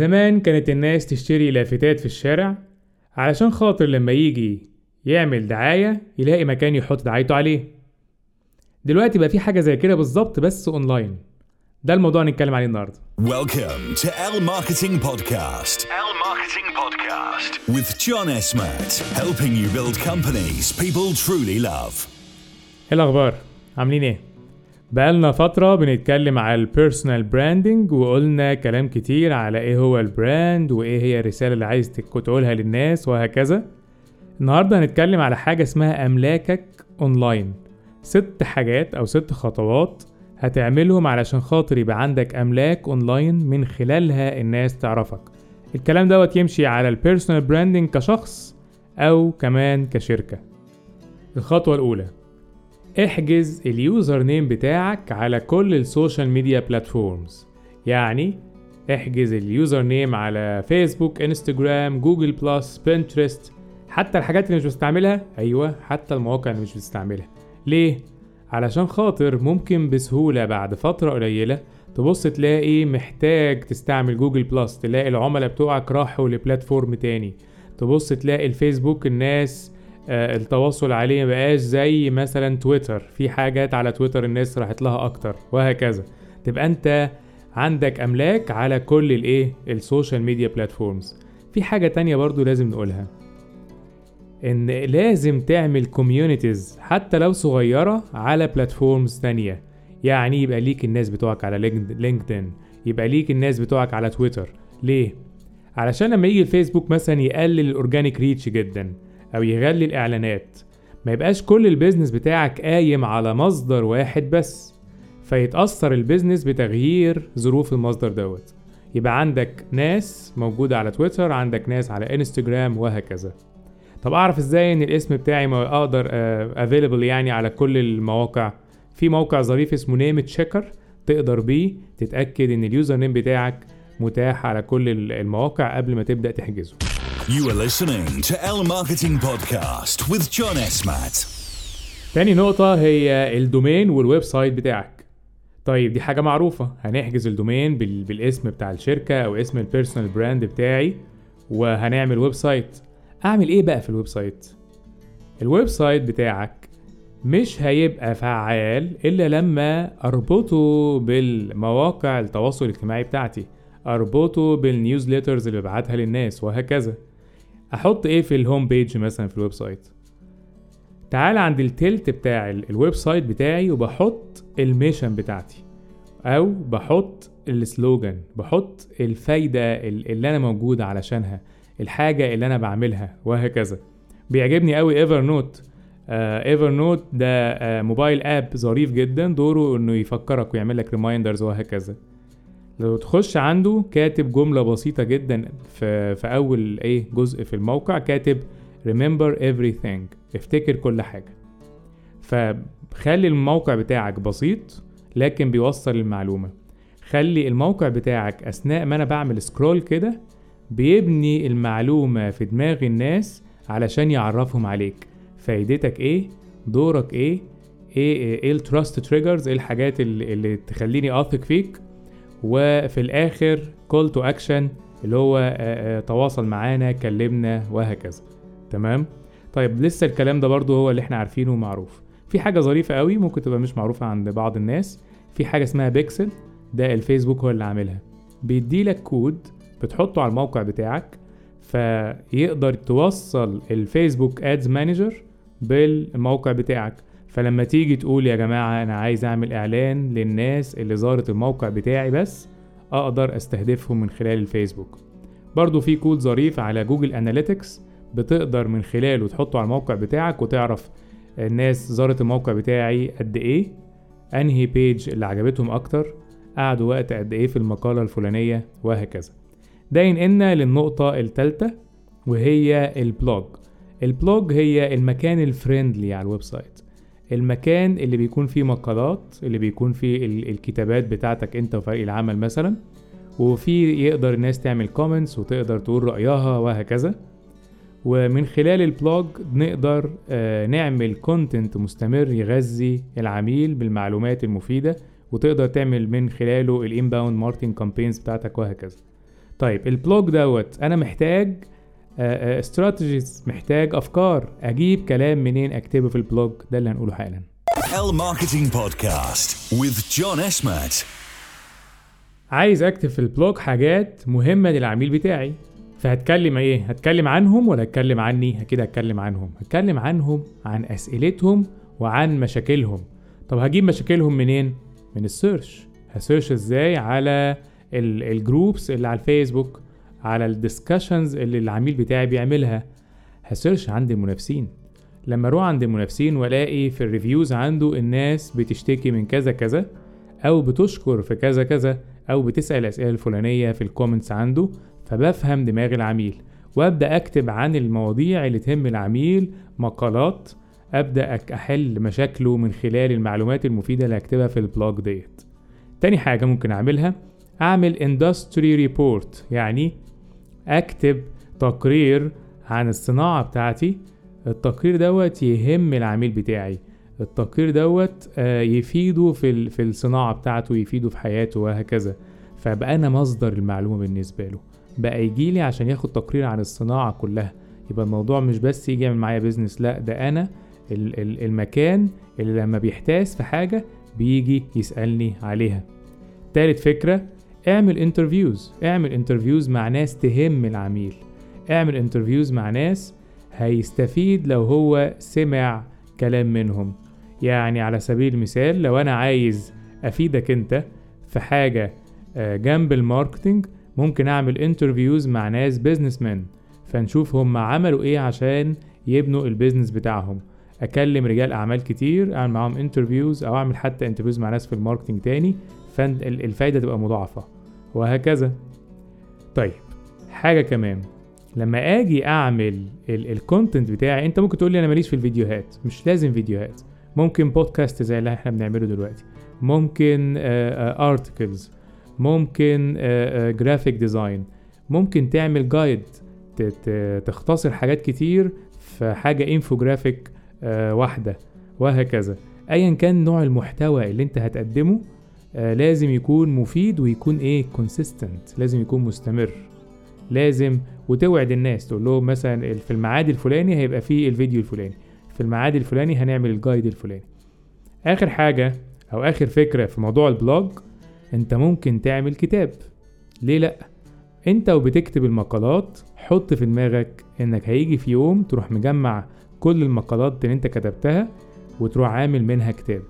زمان كانت الناس تشتري لافتات في الشارع علشان خاطر لما يجي يعمل دعاية يلاقي مكان يحط دعايته عليه دلوقتي بقى في حاجة زي كده بالظبط بس اونلاين ده الموضوع نتكلم عليه النهارده Welcome to L Marketing Podcast. L Marketing Podcast. With John Esmat, helping you build companies people truly love. إيه الأخبار عاملين إيه بقالنا فترة بنتكلم على ال personal branding وقلنا كلام كتير على إيه هو ال brand وإيه هي الرسالة اللي عايز تقولها للناس وهكذا. النهاردة هنتكلم على حاجة اسمها أملاكك اونلاين ست حاجات أو ست خطوات هتعملهم علشان خاطر يبقى عندك أملاك اونلاين من خلالها الناس تعرفك. الكلام دوت يمشي على ال personal branding كشخص أو كمان كشركة. الخطوة الأولى. احجز ال username بتاعك على كل ال social media platforms يعني احجز ال username على فيسبوك انستجرام Google Plus Pinterest حتى الحاجات اللي مش بتستعملها. أيوه حتى المواقع اللي مش بتستعملها. ليه؟ علشان خاطر ممكن بسهولة بعد فترة قليلة تبص تلاقي محتاج تستعمل Google Plus تلاقي العملاء بتوعك راحوا ل platform تاني. تبص تلاقي الفيسبوك الناس التواصل عليه مبقاش زي مثلا تويتر. في حاجات على تويتر الناس راحت لها أكتر وهكذا. تبقى أنت عندك أملاك على كل الإيه؟ ال social media platforms في حاجة تانية برضو لازم نقولها إن لازم تعمل communities حتى لو صغيرة على platforms تانية. يعني يبقى ليك الناس بتوعك على Linked- LinkedIn يبقى ليك الناس بتوعك على تويتر. ليه؟ علشان لما يجي الفيسبوك مثلا يقلل ال organic reach جدا. أو يغلي الإعلانات. ما يبقاش كل ال business بتاعك قايم على مصدر واحد بس. فيتأثر ال business بتغيير ظروف المصدر دوت. يبقى عندك ناس موجودة على تويتر عندك ناس على إنستجرام وهكذا. طب أعرف إزاي إن الاسم بتاعي ما أقدر available يعني على كل المواقع؟ في موقع ظريف اسمه Namechecker تقدر بيه تتأكد إن ال username بتاعك متاح على كل ال- المواقع قبل ما تبدأ تحجزه. You are listening to L Marketing Podcast with John Esmat. تاني نقطة هي ال domain وال website بتاعك. طيب دي حاجة معروفة. هنحجز ال domain بال... بالاسم بتاع الشركة أو اسم ال personal brand بتاعي وهنعمل website. أعمل إيه بقى في ال website؟ ال website بتاعك مش هيبقى فعال إلا لما أربطه بالمواقع التواصل الاجتماعي بتاعتي. أربطه بال newsletters اللي ببعتها للناس وهكذا. أحط إيه في ال home page مثلا في ال website؟ تعال عند التلت بتاع ال- ال website بتاعي وبحط ال mission بتاعتي أو بحط ال slogan بحط الفايدة ال- اللي أنا موجود علشانها الحاجة اللي أنا بعملها وهكذا. بيعجبني قوي Evernote Evernote ده آه، mobile app ظريف جدا دوره إنه يفكرك ويعمل لك reminders وهكذا. لو تخش عنده كاتب جملة بسيطة جدا في, في أول إيه جزء في الموقع كاتب remember everything. افتكر كل حاجة. فخلي الموقع بتاعك بسيط لكن بيوصل المعلومة. خلي الموقع بتاعك أثناء ما أنا بعمل scroll كده بيبني المعلومة في دماغ الناس علشان يعرفهم عليك. فايدتك إيه؟ دورك إيه؟ إيه إيه, ال trust triggers إيه الحاجات اللي, اللي تخليني أثق فيك؟ وفي الآخر call to action اللي هو آه، آه، تواصل معانا كلمنا وهكذا. تمام؟ طيب لسه الكلام ده برضو هو اللي إحنا عارفينه ومعروف. في حاجة ظريفة قوي ممكن تبقى مش معروفة عند بعض الناس. في حاجة اسمها بيكسل ده الفيسبوك هو اللي عاملها. بيديلك كود بتحطه على الموقع بتاعك فيقدر توصل ال Facebook Ads Manager بالموقع بتاعك. فلما تيجي تقول يا جماعة أنا عايز أعمل إعلان للناس اللي زارت الموقع بتاعي بس أقدر أستهدفهم من خلال الفيسبوك. برضو في كود ظريف على Google Analytics بتقدر من خلاله تحطه على الموقع بتاعك وتعرف الناس زارت الموقع بتاعي قد إيه أنهي page اللي عجبتهم أكتر قعدوا وقت قد إيه في المقالة الفلانية وهكذا. ده ينقلنا للنقطة التالتة وهي ال blog. ال blog هي المكان ال friendly على ال website. المكان اللي بيكون فيه مقالات اللي بيكون فيه ال- الكتابات بتاعتك انت وفريق العمل مثلا وفي يقدر الناس تعمل comments وتقدر تقول رأيها وهكذا. ومن خلال ال blog نقدر آه، نعمل content مستمر يغذي العميل بالمعلومات المفيدة وتقدر تعمل من خلاله ال inbound marketing campaigns بتاعتك وهكذا. طيب ال blog دوت أنا محتاج strategies محتاج أفكار. أجيب كلام منين أكتبه في ال blog ده اللي هنقوله حالا. L Marketing Podcast with John Esmat. عايز أكتب في ال blog حاجات مهمة للعميل بتاعي. فهتكلم إيه؟ هتكلم عنهم ولا هتكلم عني؟ أكيد هتكلم عنهم. هتكلم عنهم عن أسئلتهم وعن مشاكلهم. طب هجيب مشاكلهم منين؟ من ال search ه search إزاي على ال groups اللي على الفيسبوك؟ على ال discussions اللي العميل بتاعي بيعملها. ه search عند المنافسين. لما أروح عند المنافسين وألاقي في ال reviews عنده الناس بتشتكي من كذا كذا أو بتشكر في كذا كذا أو بتسأل الاسئله الفلانيه في ال comments عنده فبفهم دماغ العميل. وأبدأ أكتب عن المواضيع اللي تهم العميل مقالات. أبدأ أحل مشاكله من خلال المعلومات المفيدة اللي هكتبها في ال blog ديت. تاني حاجة ممكن أعملها أعمل industry report يعني أكتب تقرير عن الصناعة بتاعتي. التقرير دوت يهم العميل بتاعي. التقرير دوت آه، يفيده في في الصناعة بتاعته يفيده في حياته وهكذا. فبقى أنا مصدر المعلومة بالنسبة له. بقى يجي لي عشان ياخد تقرير عن الصناعة كلها. يبقى الموضوع مش بس يجي يعمل معايا business لا ده ال- المكان اللي لما بيحتاس في حاجة بيجي يسألني عليها. تالت فكرة اعمل interviews اعمل interviews مع ناس تهم العميل. اعمل انترفيوز مع ناس هيستفيد لو هو سمع كلام منهم. يعني على سبيل المثال لو أنا عايز أفيدك أنت في حاجة آه، جنب ال marketing ممكن أعمل interviews مع ناس businessman فنشوف هم عملوا إيه عشان يبنوا ال business بتاعهم. أكلم رجال أعمال كتير أعمل معاهم interviews أو أعمل حتى interviews مع ناس في ال marketing تاني. فالفايدة تبقى مضاعفة. وهكذا. طيب حاجة كمان. لما آجي أعمل ال content بتاعي أنت ممكن تقول لي أنا ماليش في الفيديوهات. مش لازم فيديوهات. ممكن بودكاست زي اللي إحنا بنعمله دلوقتي. ممكن articles ممكن graphic design ممكن تعمل guide تختصر حاجات كتير في حاجة انفوجرافيك واحدة. وهكذا. ايا كان نوع المحتوى اللي أنت هتقدمه لازم يكون مفيد ويكون إيه consistent لازم يكون مستمر. لازم وتوعد الناس تقول لهم مثلا في الميعاد الفلاني هيبقى فيه الفيديو الفلاني في الميعاد الفلاني هنعمل ال guide الفلاني. آخر حاجة أو آخر فكرة في موضوع ال blog أنت ممكن تعمل كتاب. ليه لأ؟ أنت وبتكتب المقالات حط في دماغك إنك هيجي في يوم تروح مجمع كل المقالات اللي أنت كتبتها وتروح عامل منها كتاب.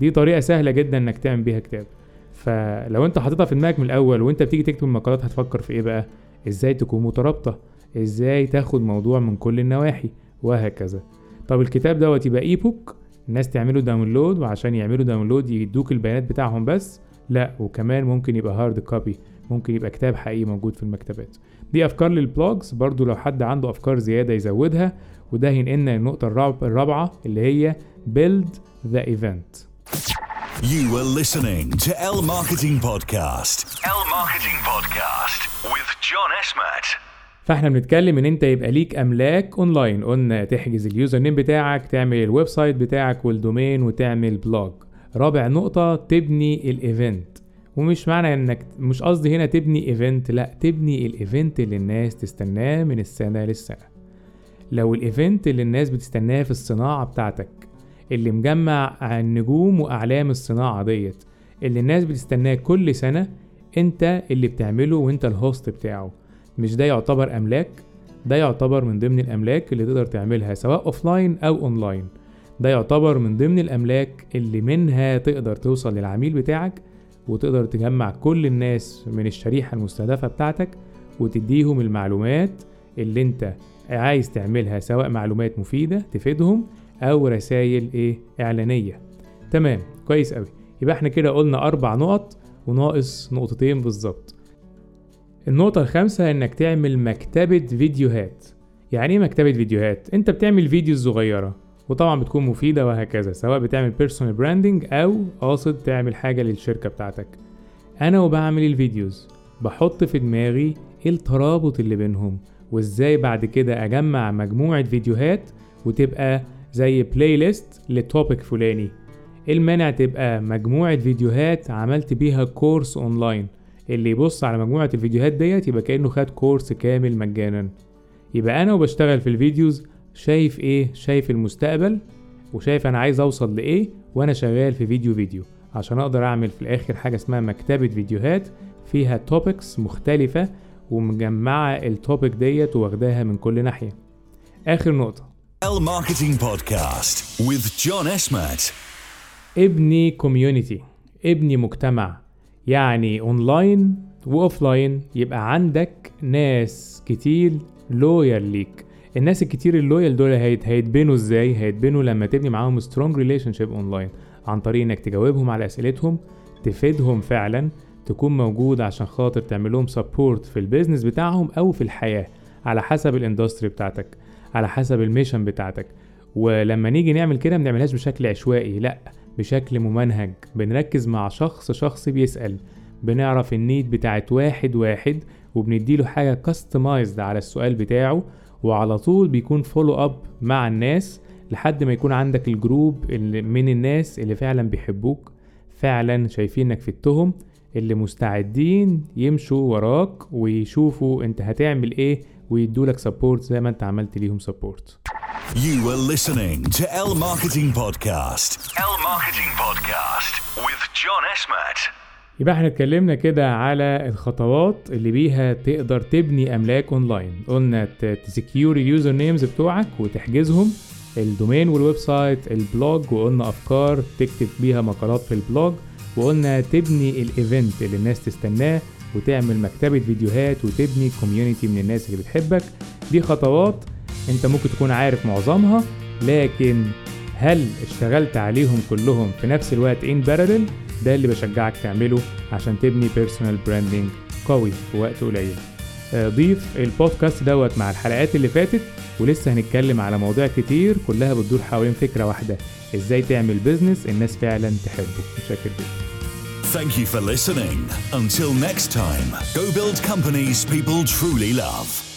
دي طريقة سهلة جدا إنك تعمل بيها كتاب. فلو أنت حاططها في دماغك من الأول وأنت بتيجي تكتب المقالات هتفكر في إيه بقى؟ إزاي تكون مترابطة؟ إزاي تاخد موضوع من كل النواحي؟ وهكذا. طب الكتاب دوت يبقى e-book الناس تعمله download وعشان يعملوا download يدوك البيانات بتاعهم بس. لا وكمان ممكن يبقى hard copy ممكن يبقى كتاب حقيقي موجود في المكتبات. دي أفكار لل blogs برضو لو حد عنده أفكار زيادة يزودها. وده هينقلنا للنقطة الراب- الرابعة اللي هي build the event. You were listening to L Marketing Podcast. L Marketing Podcast with John Esmat. فاحنا بنتكلم ان انت يبقى ليك املاك اونلاين قلنا تحجز ال username بتاعك تعمل ال website بتاعك وال domain وتعمل blog رابع نقطة تبني ال event ومش معنى انك مش قصدي هنا تبني event لا تبني ال event اللي الناس تستناه من السنة للسنة لو ال event اللي الناس بتستناه في الصناعة بتاعتك اللي مجمع عن نجوم وأعلام الصناعة ديت اللي الناس بتستناه كل سنة أنت اللي بتعمله وأنت ال host بتاعه. مش ده يعتبر أملاك ده يعتبر من ضمن الأملاك اللي تقدر تعملها سواء offline أو اونلاين ده يعتبر من ضمن الأملاك اللي منها تقدر توصل للعميل بتاعك وتقدر تجمع كل الناس من الشريحة المستهدفة بتاعتك وتديهم المعلومات اللي أنت عايز تعملها سواء معلومات مفيدة تفيدهم أو رسائل إيه؟ إعلانية. تمام كويس قوي يبقى إحنا كده قلنا أربع نقط وناقص نقطتين بالظبط. النقطة الخامسة إنك تعمل مكتبة فيديوهات. يعني إيه مكتبة فيديوهات؟ أنت بتعمل videos صغيرة وطبعا بتكون مفيدة وهكذا سواء بتعمل personal branding أو قاصد تعمل حاجة للشركة بتاعتك. أنا وبعمل ال videos. بحط في دماغي إيه الترابط اللي بينهم وإزاي بعد كده أجمع مجموعة فيديوهات وتبقى زي playlist ل topic فلاني. إيه المانع تبقى مجموعة فيديوهات عملت بيها course online اللي يبص على مجموعة الفيديوهات ديت يبقى كأنه خد course كامل مجانا. يبقى أنا وبشتغل في ال videos شايف إيه؟ شايف المستقبل وشايف أنا عايز أوصل لإيه؟ وأنا شغال في فيديو فيديو. عشان أقدر أعمل في الآخر حاجة اسمها مكتبة فيديوهات فيها topics مختلفة ومجمعة ال topic ديت واخداها من كل ناحية. آخر نقطة. L Marketing Podcast with John. ابني community ابني مجتمع. يعني online و offline يبقى عندك ناس كتير loyal ليك. الناس الكتير ال loyal دول هيت هيتبنوا إزاي؟ هيتبنوا لما تبني معاهم strong relationship online عن طريق إنك تجاوبهم على أسئلتهم تفيدهم فعلا تكون موجود عشان خاطر تعمل لهم support في ال business بتاعهم أو في الحياة على حسب ال industry بتاعتك. على حسب ال mission بتاعتك. ولما نيجي نعمل كده ما بنعملهاش بشكل عشوائي لا بشكل ممنهج. بنركز مع شخص شخص بيسأل. بنعرف ال need بتاعت واحد واحد وبنديله حاجة customized على السؤال بتاعه وعلى طول بيكون follow up مع الناس لحد ما يكون عندك ال group اللي من الناس اللي فعلا بيحبوك فعلا شايفينك في التهم اللي مستعدين يمشوا وراك ويشوفوا أنت هتعمل إيه ويدولك support زي ما انت عملت ليهم support You were listening to L Marketing Podcast. L Marketing Podcast with John Esmat. يبقى إحنا اتكلمنا كده على الخطوات اللي بيها تقدر تبني أملاك اونلاين قلنا ت secure ال usernames بتوعك وتحجزهم. ال domain وال website ال blog وقلنا أفكار تكتب بيها مقالات في ال blog. وقلنا تبني ال event اللي الناس تستناه. وتعمل مكتبة فيديوهات وتبني community من الناس اللي بتحبك. دي خطوات انت ممكن تكون عارف معظمها لكن هل اشتغلت عليهم كلهم في نفس الوقت in parallel ده اللي بشجعك تعمله عشان تبني personal branding قوي في وقت قليل. آه، ضيف البودكاست دوت مع الحلقات اللي فاتت ولسه هنتكلم على مواضيع كتير كلها بتدور حوالين فكرة واحدة إزاي تعمل business الناس فعلا تحبه متشكر جدا Thank you for listening. Until next time, go build companies people truly love.